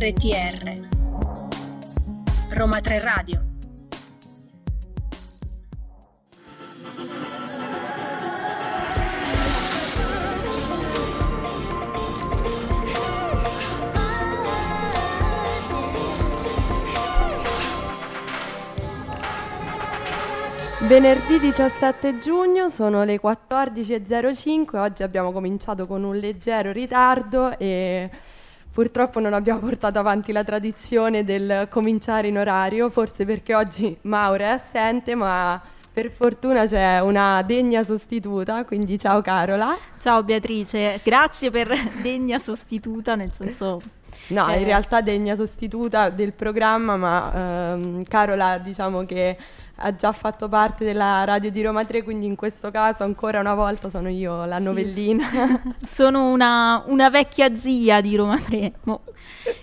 RTR Roma 3 Radio. Venerdì 17 giugno sono le 14.05, oggi abbiamo cominciato con un leggero ritardo e Purtroppo non abbiamo portato avanti la tradizione del cominciare in orario, forse perché oggi Mauro è assente, ma per fortuna c'è una degna sostituta, quindi ciao Carola. Ciao Beatrice, grazie per degna sostituta, nel senso... No, eh. in realtà degna sostituta del programma, ma ehm, Carola diciamo che ha già fatto parte della radio di Roma 3, quindi in questo caso ancora una volta sono io la novellina. Sì, sono una, una, vecchia zia di Roma 3, Mo,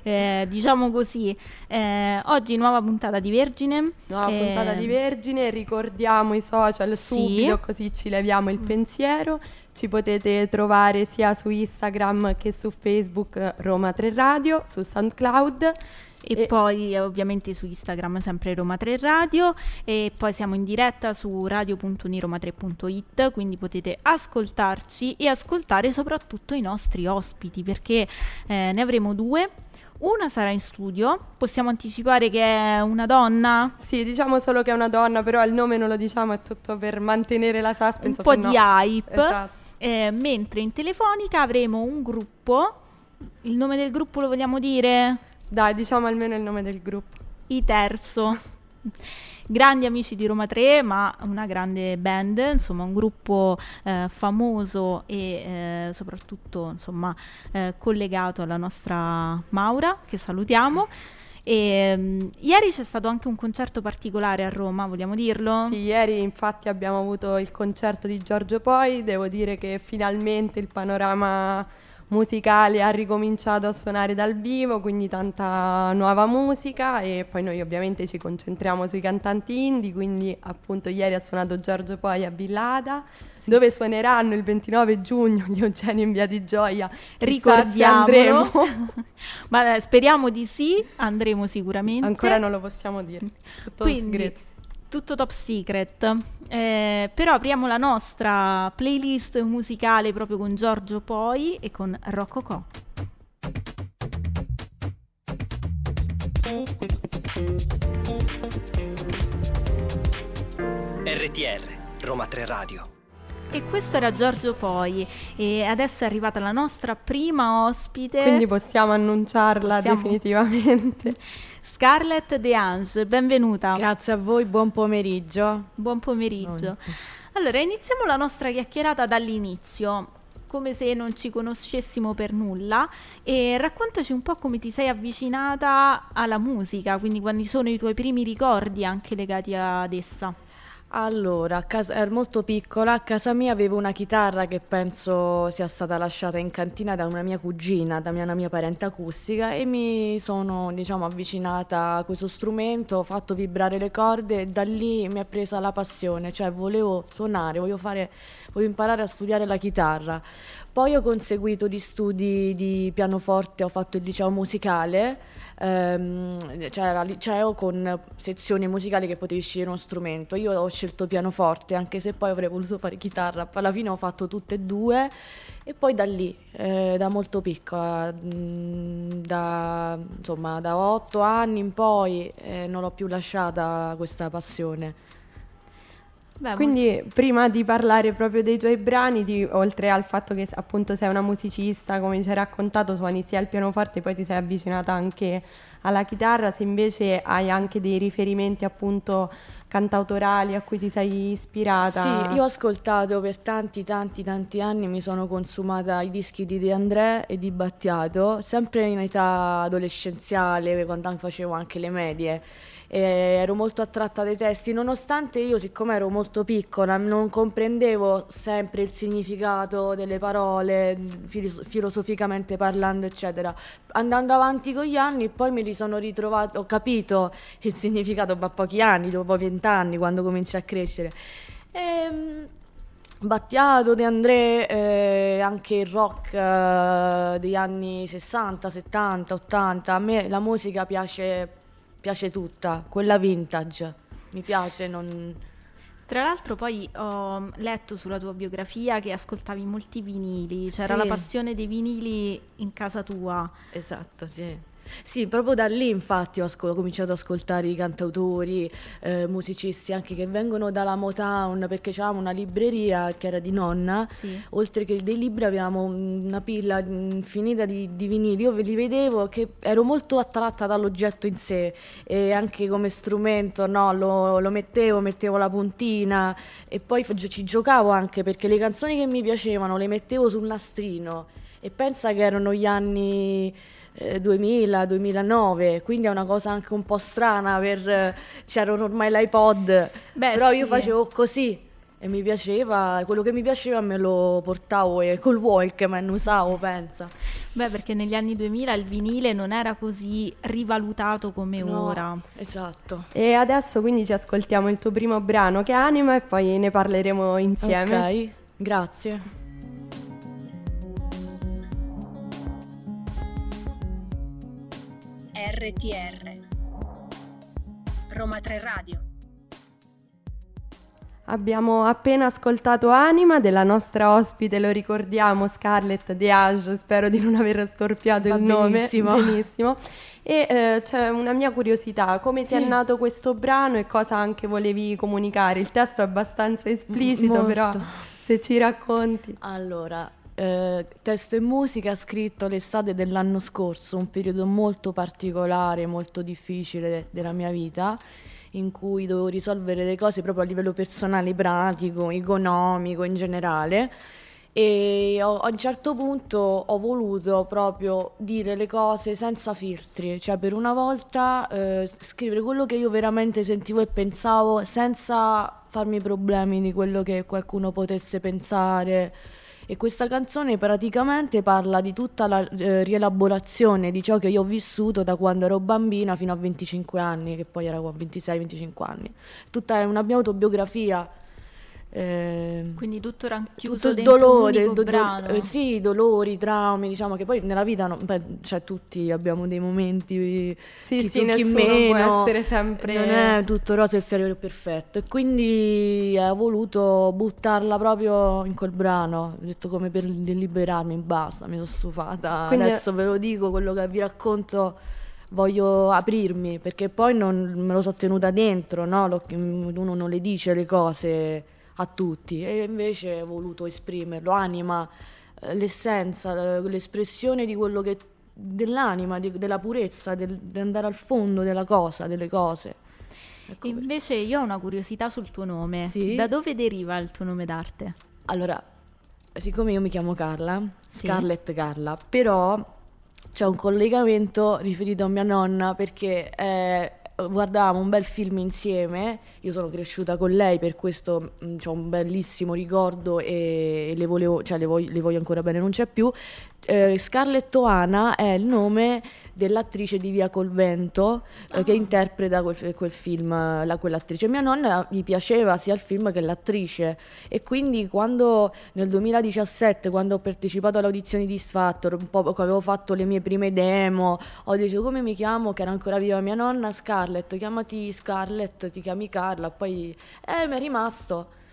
eh, diciamo così. Eh, oggi nuova puntata di Vergine. Nuova eh, puntata di Vergine, ricordiamo i social sì. subito così ci leviamo il pensiero. Ci potete trovare sia su Instagram che su Facebook Roma 3 Radio, su SoundCloud. E, e, poi ovviamente su Instagram sempre Roma 3 Radio e poi siamo in diretta su radio.uniroma3.it quindi potete ascoltarci e ascoltare soprattutto i nostri ospiti perché eh, ne avremo due una sarà in studio, possiamo anticipare che è una donna? Sì, diciamo solo che è una donna, però il nome non lo diciamo, è tutto per mantenere la suspense. Un po' di no... hype. Esatto. Eh, mentre in telefonica avremo un gruppo, il nome del gruppo lo vogliamo dire? Dai, diciamo almeno il nome del gruppo. I Terzo. Grandi amici di Roma 3, ma una grande band, insomma un gruppo eh, famoso e eh, soprattutto insomma, eh, collegato alla nostra Maura, che salutiamo. E, um, ieri c'è stato anche un concerto particolare a Roma, vogliamo dirlo? Sì, ieri infatti abbiamo avuto il concerto di Giorgio Poi, devo dire che finalmente il panorama musicale ha ricominciato a suonare dal vivo, quindi tanta nuova musica e poi noi ovviamente ci concentriamo sui cantanti indie, quindi appunto ieri ha suonato Giorgio Poi a Villada dove suoneranno il 29 giugno gli Eugenio in Via di Gioia. Ricordiamo. andremo. Ma eh, speriamo di sì, andremo sicuramente. Ancora non lo possiamo dire, tutto Quindi, segreto tutto top secret. Eh, però apriamo la nostra playlist musicale proprio con Giorgio Poi e con Roccocò. RTR Roma 3 Radio e questo era Giorgio Poi e adesso è arrivata la nostra prima ospite. Quindi possiamo annunciarla possiamo... definitivamente. Scarlett De Ange, benvenuta. Grazie a voi, buon pomeriggio. Buon pomeriggio. Allora, iniziamo la nostra chiacchierata dall'inizio come se non ci conoscessimo per nulla e raccontaci un po' come ti sei avvicinata alla musica, quindi quali sono i tuoi primi ricordi anche legati ad essa. Allora, casa, ero molto piccola, a casa mia avevo una chitarra che penso sia stata lasciata in cantina da una mia cugina, da una mia parente acustica e mi sono, diciamo, avvicinata a questo strumento, ho fatto vibrare le corde e da lì mi è presa la passione, cioè volevo suonare, volevo fare voglio imparare a studiare la chitarra. Poi ho conseguito gli studi di pianoforte, ho fatto il liceo musicale, ehm, c'era il liceo con sezioni musicali che potevi scegliere uno strumento. Io ho scelto pianoforte, anche se poi avrei voluto fare chitarra. Alla fine ho fatto tutte e due e poi da lì, eh, da molto piccola, mm, da, insomma, da otto anni in poi, eh, non l'ho più lasciata questa passione. Beh, Quindi molto... prima di parlare proprio dei tuoi brani, di, oltre al fatto che appunto sei una musicista, come ci hai raccontato, suoni sia il pianoforte, poi ti sei avvicinata anche alla chitarra, se invece hai anche dei riferimenti appunto cantautorali a cui ti sei ispirata. Sì, io ho ascoltato per tanti tanti tanti anni, mi sono consumata i dischi di De André e di Battiato, sempre in età adolescenziale, quando facevo anche le medie ero molto attratta dai testi, nonostante io, siccome ero molto piccola, non comprendevo sempre il significato delle parole, filosoficamente parlando, eccetera. Andando avanti con gli anni, poi mi sono ritrovato, ho capito il significato da pochi anni, dopo vent'anni, quando cominci a crescere. E, ehm, Battiato, De André, eh, anche il rock eh, degli anni 60, 70, 80. A me la musica piace, piace tutta, quella vintage. Mi piace, non... Tra l'altro poi ho letto sulla tua biografia che ascoltavi molti vinili, c'era Sì. la passione dei vinili in casa tua. Esatto, sì. Sì, proprio da lì infatti ho, ascol- ho cominciato ad ascoltare i cantautori, eh, musicisti anche che vengono dalla Motown perché c'avevamo una libreria che era di nonna, Sì. oltre che dei libri avevamo una pila infinita di, di vinili, io ve li vedevo che ero molto attratta dall'oggetto in sé e anche come strumento, no, lo, lo mettevo, mettevo la puntina e poi ci giocavo anche perché le canzoni che mi piacevano le mettevo sul nastrino e pensa che erano gli anni eh, 2000, 2009, quindi è una cosa anche un po' strana per eh, c'erano ormai l'iPod, Beh, però io sì. facevo così e mi piaceva, quello che mi piaceva me lo portavo e col Walkman usavo, pensa. Beh, perché negli anni 2000 il vinile non era così rivalutato come No, ora. Esatto. E adesso quindi ci ascoltiamo il tuo primo brano che è Anima e poi ne parleremo insieme. Ok, grazie. RTR Roma 3 Radio Abbiamo appena ascoltato Anima della nostra ospite, lo ricordiamo, Scarlett De Age, spero di non aver storpiato Va il nome. benissimo. Benissimo. E eh, c'è una mia curiosità, come ti Sì. è nato questo brano e cosa anche volevi comunicare? Il testo è abbastanza esplicito, molto. però se ci racconti. Allora, eh, testo e musica scritto l'estate dell'anno scorso, un periodo molto particolare, molto difficile de- della mia vita, in cui dovevo risolvere le cose proprio a livello personale, pratico, economico in generale. E a un certo punto ho voluto proprio dire le cose senza filtri, cioè per una volta eh, scrivere quello che io veramente sentivo e pensavo senza farmi problemi di quello che qualcuno potesse pensare. E questa canzone praticamente parla di tutta la eh, rielaborazione di ciò che io ho vissuto da quando ero bambina fino a 25 anni, che poi era 26-25 anni. Tutta è una mia autobiografia. Eh, Quindi tutto racchiuso tutto il dentro un dolore, do- do- eh, sì, dolori, traumi, diciamo che poi nella vita no, beh, cioè, tutti abbiamo dei momenti Sì, chi sì, più, chi nessuno può meno, essere sempre- non è tutto rosa e fiore perfetto. E quindi ho voluto buttarla proprio in quel brano, ho detto come per liberarmi, basta, mi sono stufata, Quindi- adesso ve lo dico, quello che vi racconto voglio aprirmi perché poi non me lo so tenuta dentro, no? Lo- uno non le dice le cose a tutti e invece ho voluto esprimerlo, anima, eh, l'essenza, eh, l'espressione di quello che dell'anima, di- della purezza, del- di andare al fondo della cosa, delle cose. Ecco Invece io ho una curiosità sul tuo nome. Sì? Da dove deriva il tuo nome d'arte? Allora, siccome io mi chiamo Carla, Sì. Scarlett Carla, però c'è un collegamento riferito a mia nonna perché eh, guardavamo un bel film insieme, io sono cresciuta con lei, per questo ho un bellissimo ricordo e, e le, volevo, cioè, le, voglio, le voglio ancora bene, non c'è più. Eh, Scarlett Oana è il nome dell'attrice di Via col vento eh, che interpreta quel, quel film, eh, la, quell'attrice. Mia nonna gli piaceva sia il film che l'attrice. E quindi quando nel 2017, quando ho partecipato alle audizioni di X Factor, un po' che avevo fatto le mie prime demo, ho detto come mi chiamo, che era ancora viva mia nonna, Scarlett, chiamati Scarlett, ti chiami Carla, poi eh, mi è rimasto.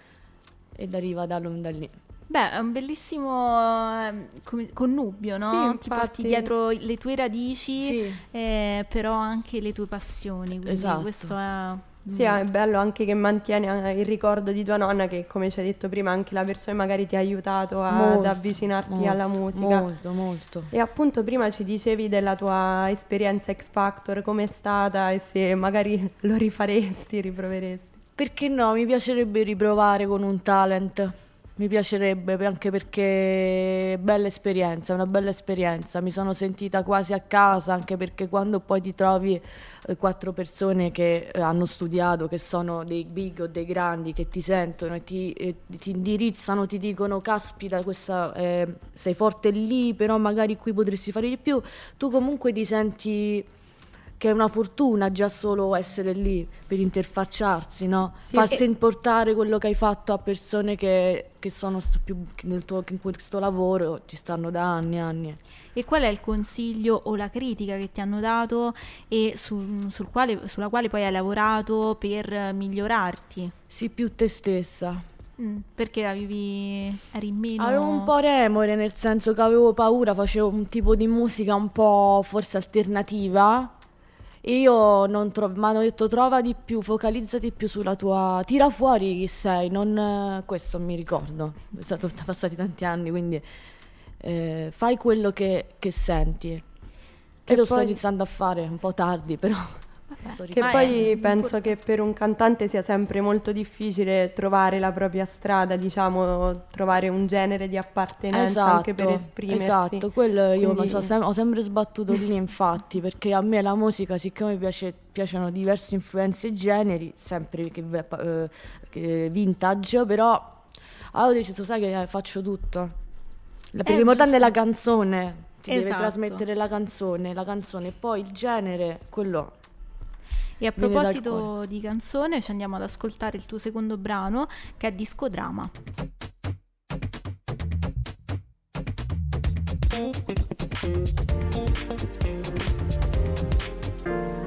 E deriva da, da lì. Beh, è un bellissimo eh, come- connubio, no? Sì, Ti porti infatti. dietro le tue radici, Sì. eh, però anche le tue passioni. Quindi Esatto. questo è... Sì, è bello anche che mantieni eh, il ricordo di tua nonna che come ci hai detto prima anche la persona magari ti ha aiutato ad Molto, avvicinarti molto, alla musica. Molto, molto. E appunto prima ci dicevi della tua esperienza X Factor, com'è stata e se magari lo rifaresti, riproveresti. Perché no? Mi piacerebbe riprovare con un talent. Mi piacerebbe anche perché è bella esperienza, è una bella esperienza. Mi sono sentita quasi a casa anche perché quando poi ti trovi eh, quattro persone che eh, hanno studiato, che sono dei big o dei grandi, che ti sentono e ti, e ti indirizzano, ti dicono caspita, questa, eh, sei forte lì, però magari qui potresti fare di più, tu comunque ti senti che è una fortuna già solo essere lì per interfacciarsi, no? Sì. Farsi importare quello che hai fatto a persone che, che sono più nel tuo, in questo lavoro, ci stanno da anni e anni. E qual è il consiglio o la critica che ti hanno dato e sul, sul quale, sulla quale poi hai lavorato per migliorarti? Sii più te stessa. Mm, perché avevi, eri meno... Avevo un po' remore, nel senso che avevo paura, facevo un tipo di musica un po' forse alternativa. Io non tro- mi hanno detto trova di più, focalizzati più sulla tua... Tira fuori chi sei, non... Questo mi ricordo, stato passati tanti anni, quindi eh, fai quello che, che senti. Che E lo sto poi- iniziando a fare, un po' tardi però. Che Ma poi è penso che per un cantante sia sempre molto difficile trovare la propria strada, diciamo, trovare un genere di appartenenza anche per esprimersi. Esatto, quello io Quindi- so sem- ho sempre sbattuto lì infatti, perché a me la musica, siccome piace- piacciono diverse influenze e generi, sempre che, eh, che vintage, però allora ho deciso, sai che eh, faccio tutto. La- l'importante è la canzone, ti deve Esatto. trasmettere la canzone, la canzone, poi il genere, quello E a proposito di canzone, ci andiamo ad ascoltare il tuo secondo brano che è Discodrama.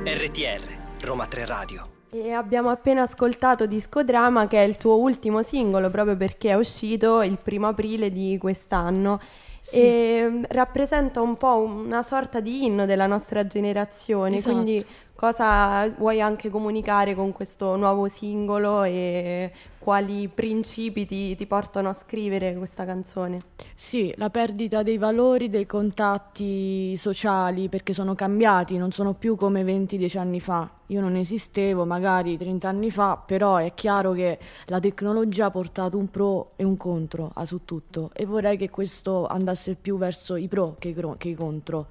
RTR, Roma 3 Radio. E abbiamo appena ascoltato Discodrama che è il tuo ultimo singolo proprio perché è uscito il primo aprile di quest'anno Sì. e mm, rappresenta un po' una sorta di inno della nostra generazione, Esatto. quindi cosa vuoi anche comunicare con questo nuovo singolo e quali principi ti, ti portano a scrivere questa canzone? Sì, la perdita dei valori, dei contatti sociali, perché sono cambiati, non sono più come 20-10 anni fa. Io non esistevo magari 30 anni fa, però è chiaro che la tecnologia ha portato un pro e un contro a su tutto e vorrei che questo andasse più verso i pro che i, contro.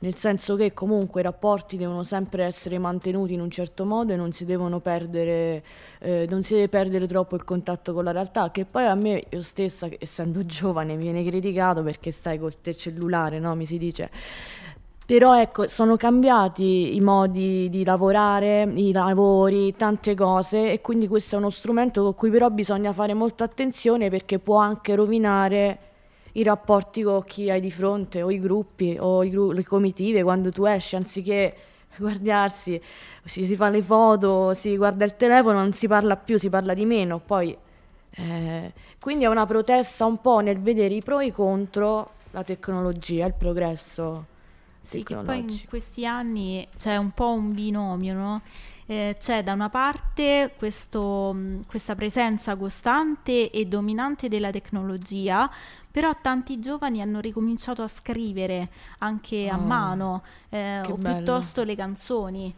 Nel senso che comunque i rapporti devono sempre essere mantenuti in un certo modo e non si devono perdere, eh, non si deve perdere troppo il contatto con la realtà, che poi a me, io stessa, essendo giovane, viene criticato perché stai col te cellulare, no? Mi si dice. Però ecco, sono cambiati i modi di lavorare, i lavori, tante cose e quindi questo è uno strumento con cui però bisogna fare molta attenzione perché può anche rovinare i rapporti con chi hai di fronte o i gruppi o i gru- le comitive quando tu esci anziché guardarsi, si, si fa le foto, si guarda il telefono, non si parla più, si parla di meno. Poi, eh, quindi è una protesta un po' nel vedere i pro e i contro la tecnologia, il progresso Sì, che poi in questi anni c'è un po' un binomio, no? Eh, c'è da una parte questo, mh, questa presenza costante e dominante della tecnologia, però tanti giovani hanno ricominciato a scrivere anche a Oh, mano eh, o bello. piuttosto le canzoni.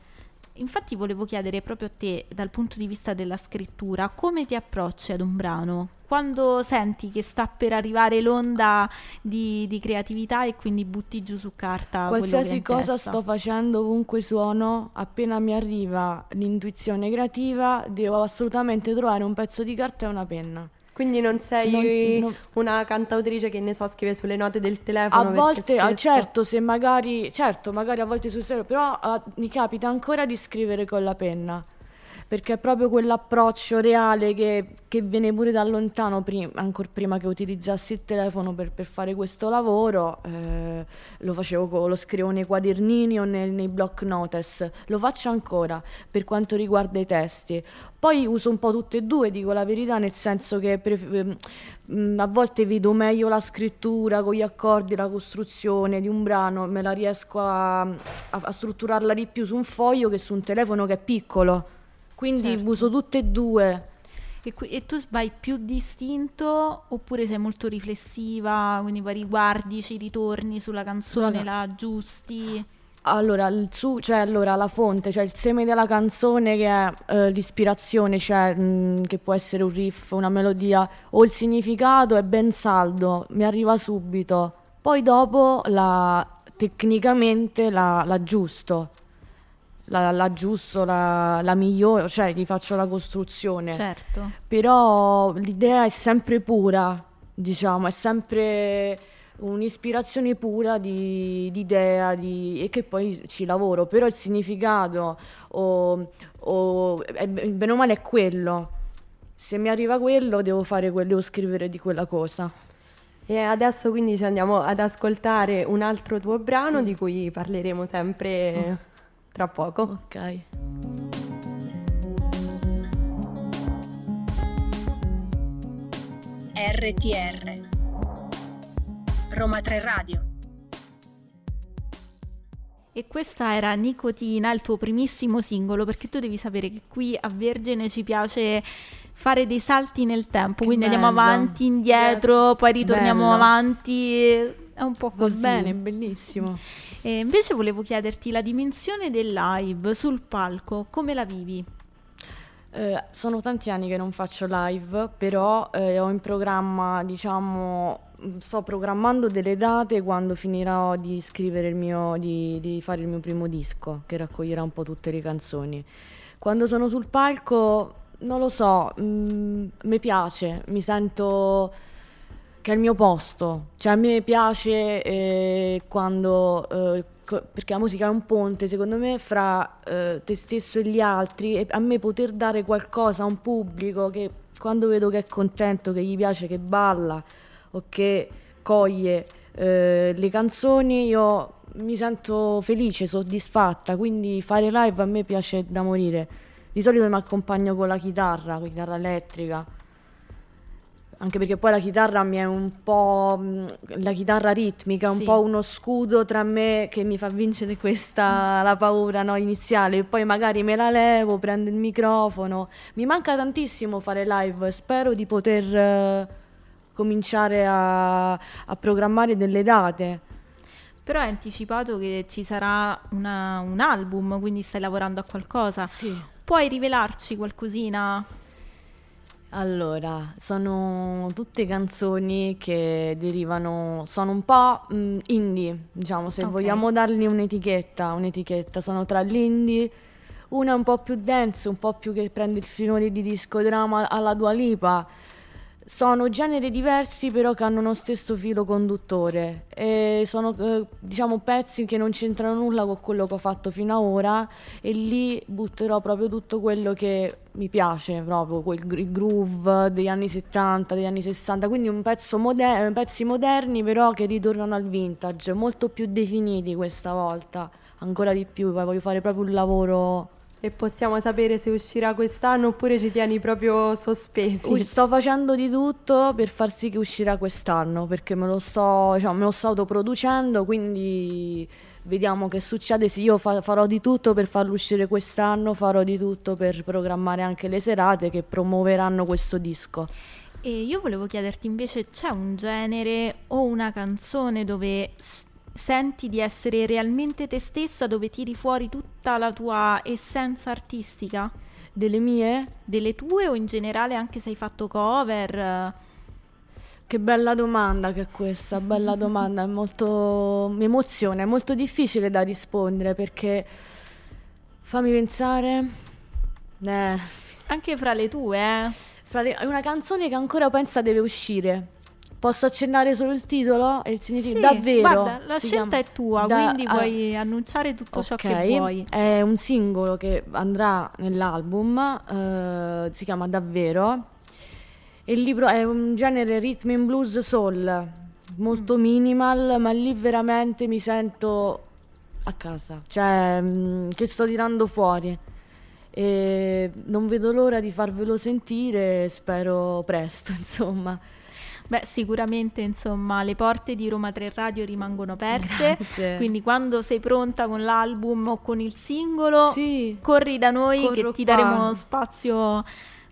Infatti volevo chiedere proprio a te, dal punto di vista della scrittura, come ti approcci ad un brano? Quando senti che sta per arrivare l'onda di, di creatività e quindi butti giù su carta Qualsiasi cosa testa? sto facendo, ovunque suono, appena mi arriva l'intuizione creativa, devo assolutamente trovare un pezzo di carta e una penna. Quindi non sei Non- non- una cantautrice che ne so scrive sulle note del telefono A volte, ah, spesso- certo, se magari, certo, magari a volte sul serio, però ah, mi capita ancora di scrivere con la penna, perché è proprio quell'approccio reale che, che viene pure da lontano, prim- ancora prima che utilizzassi il telefono per, per fare questo lavoro, eh, lo facevo, co- lo scrivo nei quadernini o nei, nei block notes, lo faccio ancora per quanto riguarda i testi. Poi uso un po' tutte e due, dico la verità, nel senso che pref- ehm, mm, a volte vedo meglio la scrittura con gli accordi, la costruzione di un brano, me la riesco a, a- a strutturarla di più su un foglio che su un telefono che è piccolo. Quindi Certo. uso tutte e due. E, qui- e tu vai più distinto oppure sei molto riflessiva, quindi poi riguardi, ci ritorni sulla canzone, la aggiusti? Allora, il su, cioè, allora, la fonte, cioè il seme della canzone che è eh, l'ispirazione, cioè, mh, che può essere un riff, una melodia, o il significato è ben saldo, mi arriva subito. Poi dopo la, tecnicamente la, l'aggiusto, la, l'aggiusto, la, la migliore, cioè gli faccio la costruzione. Certo. Però l'idea è sempre pura, diciamo, è sempre un'ispirazione pura di, di idea di, e che poi ci lavoro, però il significato o, o è, bene o male è quello. Se mi arriva quello devo fare quello, devo scrivere di quella cosa. E adesso quindi ci andiamo ad ascoltare un altro tuo brano Sì. di cui parleremo sempre tra poco. Ok. RTR Roma 3 Radio E questa era Nicotina, il tuo primissimo singolo, perché tu devi sapere che qui a Vergine ci piace fare dei salti nel tempo, Che quindi andiamo bello. avanti, indietro, poi ritorniamo Bello. avanti, è un po' Va così. bene, bellissimo. E invece volevo chiederti la dimensione del live sul palco, come la vivi? Eh, sono tanti anni che non faccio live, però eh, ho in programma, diciamo, mh, sto programmando delle date quando finirò di scrivere il mio, di, di fare il mio primo disco, che raccoglierà un po' tutte le canzoni. Quando sono sul palco, non lo so, mi piace, mi sento che è il mio posto, cioè a me piace eh, quando, eh, perché la musica è un ponte secondo me fra eh, te stesso e gli altri e a me poter dare qualcosa a un pubblico che quando vedo che è contento, che gli piace, che balla o che coglie eh, le canzoni, io mi sento felice, soddisfatta, quindi fare live a me piace da morire. Di solito mi accompagno con la chitarra, con la chitarra elettrica. Anche perché poi la chitarra mi è un po' mh, la chitarra ritmica, un Sì. po' uno scudo tra me che mi fa vincere questa la paura no, iniziale, e poi magari me la levo, prendo il microfono. Mi manca tantissimo fare live, spero di poter eh, cominciare a, a programmare delle date. Però hai anticipato che ci sarà una- un album, quindi stai lavorando a qualcosa. Sì. Puoi rivelarci qualcosina? Allora, sono tutte canzoni che derivano, sono un po' mh, indie, diciamo, se Ok. vogliamo dargli un'etichetta, un'etichetta, sono tra l'indie, una un po' più dance, un po' più che prende il filone di discodrama alla Dua Lipa. Sono generi diversi però che hanno uno stesso filo conduttore. E sono eh, diciamo pezzi che non c'entrano nulla con quello che ho fatto fino ad ora e lì butterò proprio tutto quello che mi piace, proprio quel groove degli anni 70, degli anni 60, quindi moder- pezzi moderni però che ritornano al vintage, molto più definiti questa volta, ancora di più, voglio fare proprio un lavoro E possiamo sapere se uscirà quest'anno oppure ci tieni proprio sospesi. Sto facendo di tutto per far sì che uscirà quest'anno, perché me lo sto, diciamo, me lo sto autoproducendo, quindi vediamo che succede. Sì, io fa- farò di tutto per farlo uscire quest'anno, farò di tutto per programmare anche le serate che promuoveranno questo disco. E io volevo chiederti invece, c'è un genere o una canzone dove senti di essere realmente te stessa, dove tiri fuori tutta la tua essenza artistica? Delle mie? Delle tue o in generale anche se hai fatto cover? Che bella domanda che è questa, bella domanda, è molto... mi emoziona, è molto difficile da rispondere perché... Fammi pensare... Eh... Anche fra le tue, eh? Fra le- È una canzone che ancora pensa deve uscire. Posso accennare solo il titolo e il significato? Sì, Davvero? Guarda, la scelta chiama- è tua, Da- quindi ah, puoi annunciare tutto ciò che vuoi. È un singolo che andrà nell'album, eh, si chiama Davvero. Il libro è un genere rhythm and blues soul, molto Mm. minimal, ma lì veramente mi sento a casa, cioè mm, che sto tirando fuori. E non vedo l'ora di farvelo sentire, spero presto, insomma. Beh, sicuramente, insomma, le porte di Roma 3 Radio rimangono aperte. Grazie. Quindi quando sei pronta con l'album o con il singolo, Sì. corri da noi che Corro ti qua. daremo spazio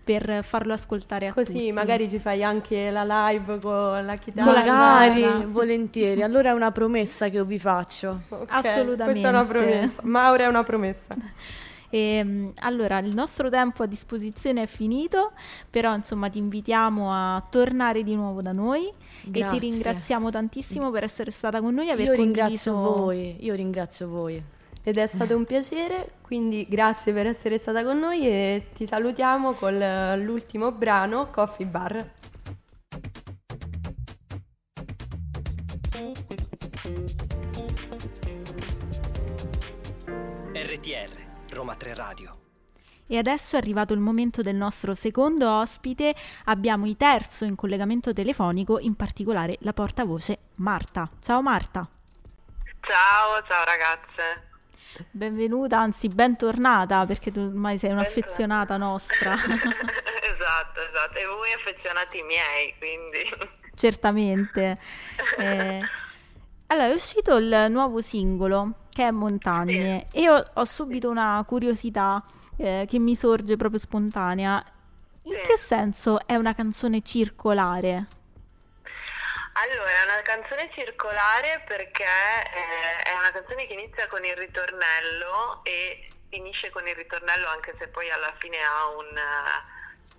per farlo ascoltare a Così tutti. magari ci fai anche la live con la chitarra. Magari, volentieri. Allora è una promessa che io vi faccio. Ok, Assolutamente. Questa è una promessa. Maura è una promessa. Ehm, allora, il nostro tempo a disposizione è finito, però insomma ti invitiamo a tornare di nuovo da noi e Grazie. ti ringraziamo tantissimo per essere stata con noi e aver Io ringrazio condiviso- voi, io ringrazio voi. Ed è stato un piacere, quindi grazie per essere stata con noi e ti salutiamo con l'ultimo brano Coffee Bar. RTR Roma 3 Radio. E adesso è arrivato il momento del nostro secondo ospite, abbiamo il terzo in collegamento telefonico, in particolare la portavoce Marta. Ciao Marta. Ciao, ciao ragazze. Benvenuta, anzi bentornata perché tu ormai sei un'affezionata nostra. esatto, esatto, e voi affezionati miei, quindi... Certamente. Eh, allora, è uscito il nuovo singolo che è Montagne sì. e ho, ho, subito una curiosità eh, che mi sorge proprio spontanea. In sì. che senso è una canzone circolare? Allora, è una canzone circolare perché eh, è una canzone che inizia con il ritornello e finisce con il ritornello anche se poi alla fine ha un... Uh,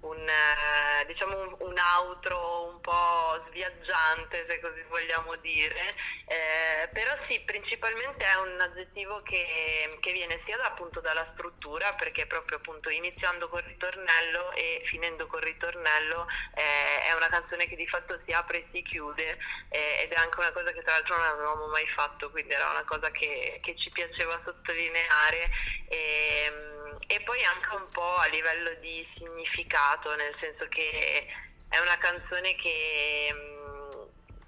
un, eh, diciamo un, un, outro un po' sviaggiante se così vogliamo dire. Eh, però sì principalmente è un aggettivo che, che viene sia da, appunto dalla struttura perché proprio appunto iniziando col ritornello e finendo col ritornello eh, è una canzone che di fatto si apre e si chiude eh, ed è anche una cosa che tra l'altro non avevamo mai fatto quindi era una cosa che, che ci piaceva sottolineare. E, ehm, e poi anche un po' a livello di significato, nel senso che è una canzone che, mm,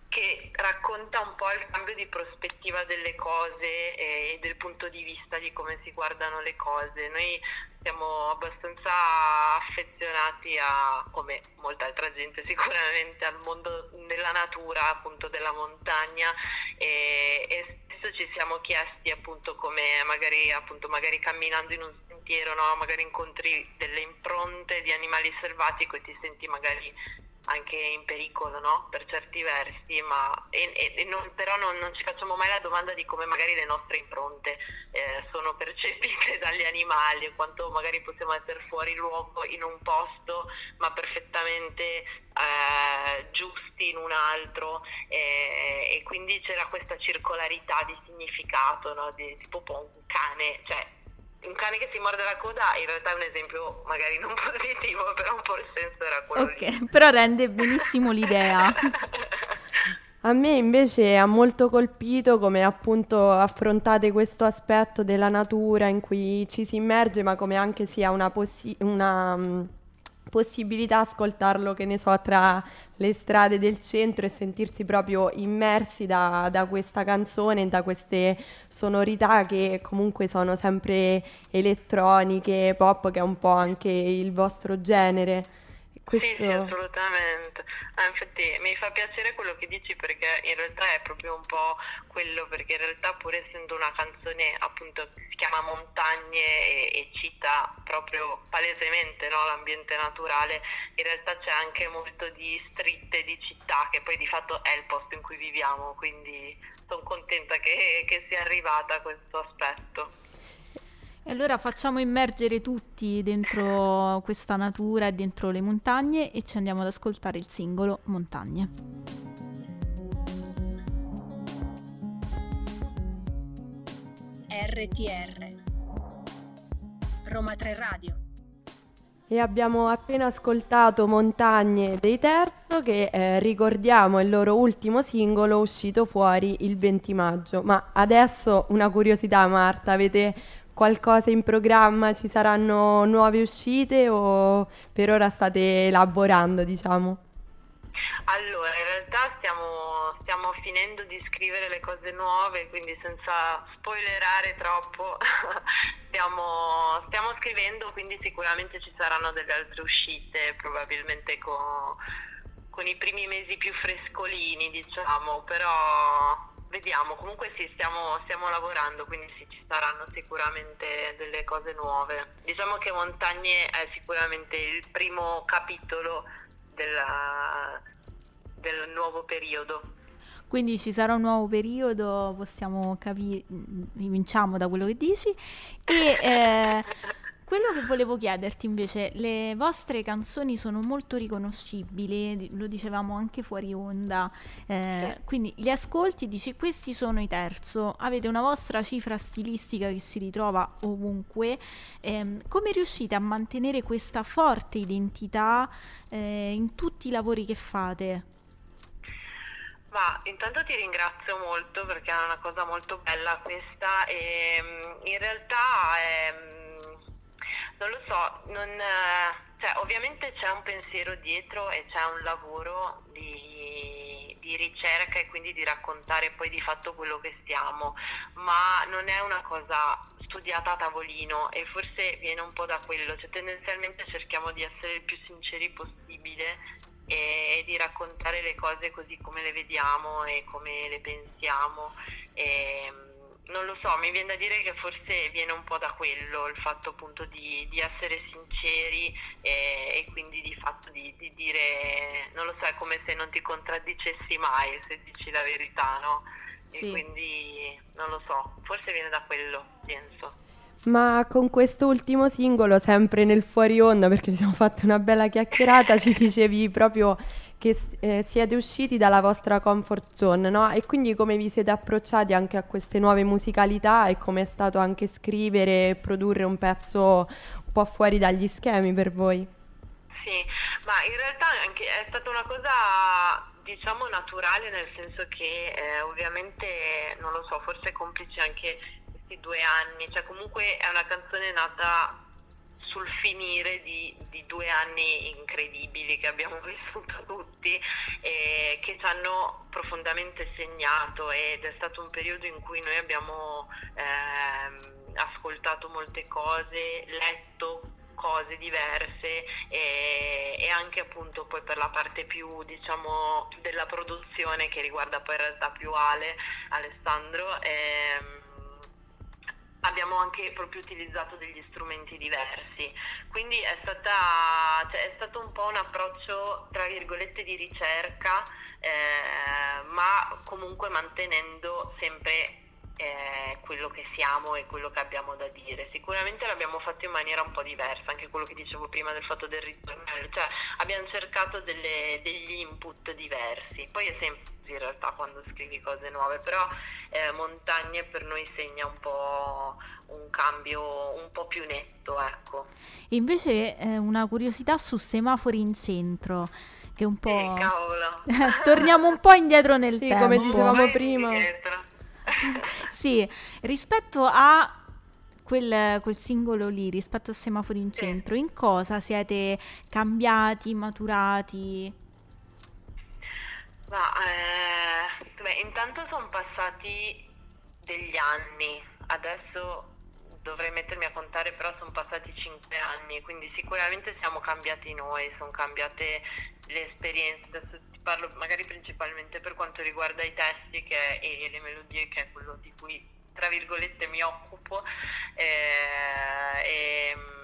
che racconta un po' il cambio di prospettiva delle cose e del punto di vista di come si guardano le cose. Noi siamo abbastanza affezionati a, come molta altra gente sicuramente, al mondo della natura, appunto della montagna e, e spesso ci siamo chiesti appunto come magari, appunto, magari camminando in un sentiero, no? magari incontri delle impronte di animali selvatici e ti senti magari anche in pericolo no? per certi versi, ma, e, e non, però non, non, ci facciamo mai la domanda di come magari le nostre impronte eh, sono percepite dagli animali e quanto magari possiamo essere fuori luogo in un posto ma perfettamente eh, giusti in un altro eh, e quindi c'era questa circolarità di significato, no? di, tipo un cane, cioè un cane che si morde la coda in realtà è un esempio magari non positivo, però un po' il senso era quello Ok, lì. però rende benissimo l'idea. A me invece ha molto colpito come appunto affrontate questo aspetto della natura in cui ci si immerge, ma come anche sia una, possi- una mm, possibilità ascoltarlo, che ne so, tra le strade del centro e sentirsi proprio immersi da, da, questa canzone, da queste sonorità che comunque sono sempre elettroniche, pop, che è un po' anche il vostro genere. Questo... Sì, sì, assolutamente. Ah, infatti mi fa piacere quello che dici perché in realtà è proprio un po' quello, perché in realtà pur essendo una canzone appunto che si chiama Montagne e, e cita proprio palesemente no, l'ambiente naturale, in realtà c'è anche molto di stritte di città che poi di fatto è il posto in cui viviamo, quindi sono contenta che, che sia arrivata a questo aspetto. E allora facciamo immergere tutti dentro questa natura e dentro le montagne e ci andiamo ad ascoltare il singolo Montagne. RTR Roma 3 Radio e abbiamo appena ascoltato Montagne dei Terzo che eh, ricordiamo è il loro ultimo singolo uscito fuori il 20 maggio. Ma adesso una curiosità Marta, avete qualcosa in programma? Ci saranno nuove uscite o per ora state elaborando, diciamo? Allora, in realtà stiamo, stiamo finendo di scrivere le cose nuove, quindi senza spoilerare troppo, stiamo, stiamo, scrivendo, quindi sicuramente ci saranno delle altre uscite, probabilmente con, con i primi mesi più frescolini, diciamo, però vediamo, comunque sì, stiamo, stiamo, lavorando, quindi sì, ci saranno sicuramente delle cose nuove. Diciamo che Montagne è sicuramente il primo capitolo della, del nuovo periodo. Quindi ci sarà un nuovo periodo, possiamo capire, vinciamo da quello che dici. E eh, quello che volevo chiederti invece, le vostre canzoni sono molto riconoscibili, lo dicevamo anche fuori onda, eh, sì. quindi li ascolti dici questi sono i terzo, avete una vostra cifra stilistica che si ritrova ovunque, eh, come riuscite a mantenere questa forte identità eh, in tutti i lavori che fate? Ma intanto ti ringrazio molto perché è una cosa molto bella questa e mm, in realtà ehm, non lo so, non, cioè, ovviamente c'è un pensiero dietro e c'è un lavoro di, di ricerca e quindi di raccontare poi di fatto quello che stiamo, ma non è una cosa studiata a tavolino e forse viene un po' da quello, cioè tendenzialmente cerchiamo di essere il più sinceri possibile e di raccontare le cose così come le vediamo e come le pensiamo. E, non lo so, mi viene da dire che forse viene un po' da quello, il fatto appunto di, di essere sinceri e, e, quindi di fatto di, di, dire, non lo so, è come se non ti contraddicessi mai se dici la verità, no? Sì. E quindi non lo so, forse viene da quello, penso. Ma con quest'ultimo singolo, sempre nel fuori onda, perché ci siamo fatti una bella chiacchierata, ci dicevi proprio che eh, siete usciti dalla vostra comfort zone, no? E quindi come vi siete approcciati anche a queste nuove musicalità e come è stato anche scrivere e produrre un pezzo un po' fuori dagli schemi per voi? Sì, ma in realtà è stata una cosa diciamo naturale nel senso che eh, ovviamente non lo so, forse complice anche questi due anni, cioè comunque è una canzone nata sul finire di, di, due anni incredibili che abbiamo vissuto tutti e che ci hanno profondamente segnato ed è stato un periodo in cui noi abbiamo ehm, ascoltato molte cose, letto cose diverse e, e, anche appunto poi per la parte più diciamo della produzione che riguarda poi in realtà più Ale, Alessandro. Ehm, abbiamo anche proprio utilizzato degli strumenti diversi. Quindi è, stata, cioè, è stato un po' un approccio, tra virgolette, di ricerca, eh, ma comunque mantenendo sempre eh, quello che siamo e quello che abbiamo da dire. Sicuramente l'abbiamo fatto in maniera un po' diversa, anche quello che dicevo prima del fatto del ritornello, cioè abbiamo cercato delle, degli input diversi. Poi è sempre in realtà quando scrivi cose nuove, però eh, Montagne per noi segna un po' un cambio un po' più netto, ecco. Invece eh, una curiosità su semafori in centro che un po'... Eh. Torniamo un po' indietro nel sì, tempo. come dicevamo prima. sì, rispetto a quel, quel, singolo lì, rispetto a Semafori in centro, in cosa siete cambiati, maturati? Ma, eh, beh, intanto sono passati degli anni, adesso dovrei mettermi a contare, però sono passati cinque anni, quindi sicuramente siamo cambiati noi, sono cambiate le esperienze. Adesso ti parlo magari principalmente per quanto riguarda i testi che, e le melodie, che è quello di cui tra virgolette mi occupo. Eh, e, mm,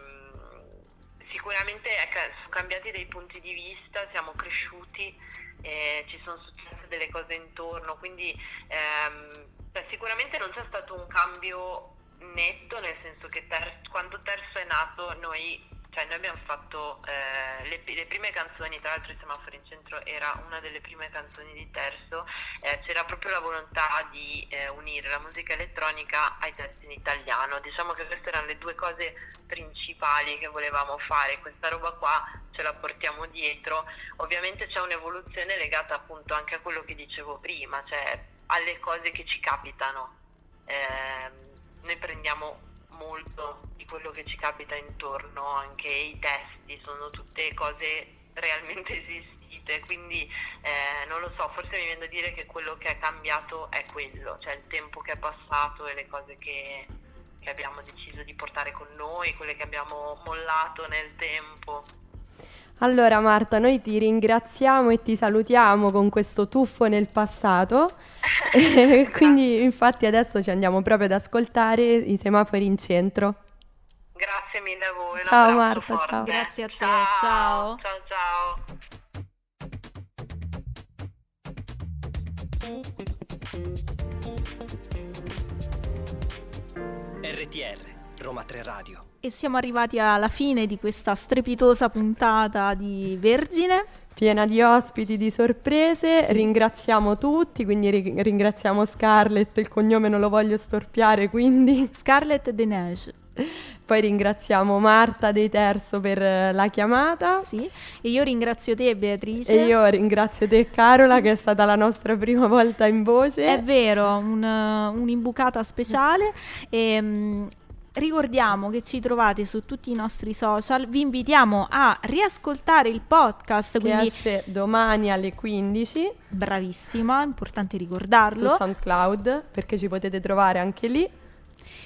sicuramente sono cambiati dei punti di vista, siamo cresciuti, eh, ci sono successe delle cose intorno, quindi ehm, sicuramente non c'è stato un cambio netto, nel senso che ter- quando Terzo è nato noi cioè noi abbiamo fatto eh, le, le, prime canzoni, tra l'altro il semaforo in centro era una delle prime canzoni di Terzo, eh, c'era proprio la volontà di eh, unire la musica elettronica ai testi in italiano, diciamo che queste erano le due cose principali che volevamo fare, questa roba qua ce la portiamo dietro, ovviamente c'è un'evoluzione legata appunto anche a quello che dicevo prima, cioè alle cose che ci capitano. Eh, noi prendiamo molto di quello che ci capita intorno, anche i testi sono tutte cose realmente esistite, quindi eh, non lo so, forse mi viene da dire che quello che è cambiato è quello, cioè il tempo che è passato e le cose che, che abbiamo deciso di portare con noi, quelle che abbiamo mollato nel tempo. Allora Marta, noi ti ringraziamo e ti salutiamo con questo tuffo nel passato. quindi infatti adesso ci andiamo proprio ad ascoltare i semafori in centro. Grazie mille a voi. Ciao Marta, ciao. Grazie a te, ciao. Ciao ciao. RTR Roma 3 Radio e siamo arrivati alla fine di questa strepitosa puntata di Vergine. Piena di ospiti, di sorprese, ringraziamo tutti, quindi ringraziamo Scarlett, il cognome non lo voglio storpiare, quindi... Scarlett Denege. Poi ringraziamo Marta dei Terzo per la chiamata. Sì, e io ringrazio te Beatrice. E io ringrazio te Carola che è stata la nostra prima volta in voce. È vero, un, un'imbucata speciale. E, mm, ricordiamo che ci trovate su tutti i nostri social. Vi invitiamo a riascoltare il podcast. Che quindi esce domani alle 15 bravissima, importante ricordarlo. su SoundCloud perché ci potete trovare anche lì.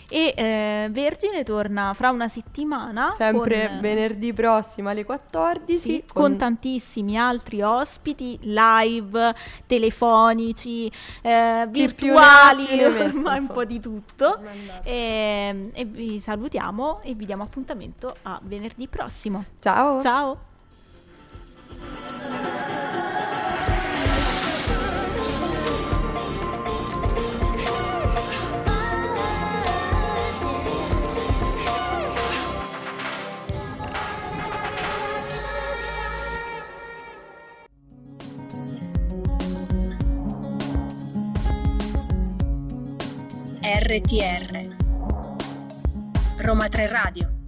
E eh, Vergine torna fra una settimana. Sempre con, venerdì prossimo alle 14 sì, con... tantissimi altri ospiti live, telefonici, eh, virtuali, ormai un po' di tutto. E, e vi salutiamo e vi diamo appuntamento a venerdì prossimo. Ciao. Ciao! RTR Roma 3 Radio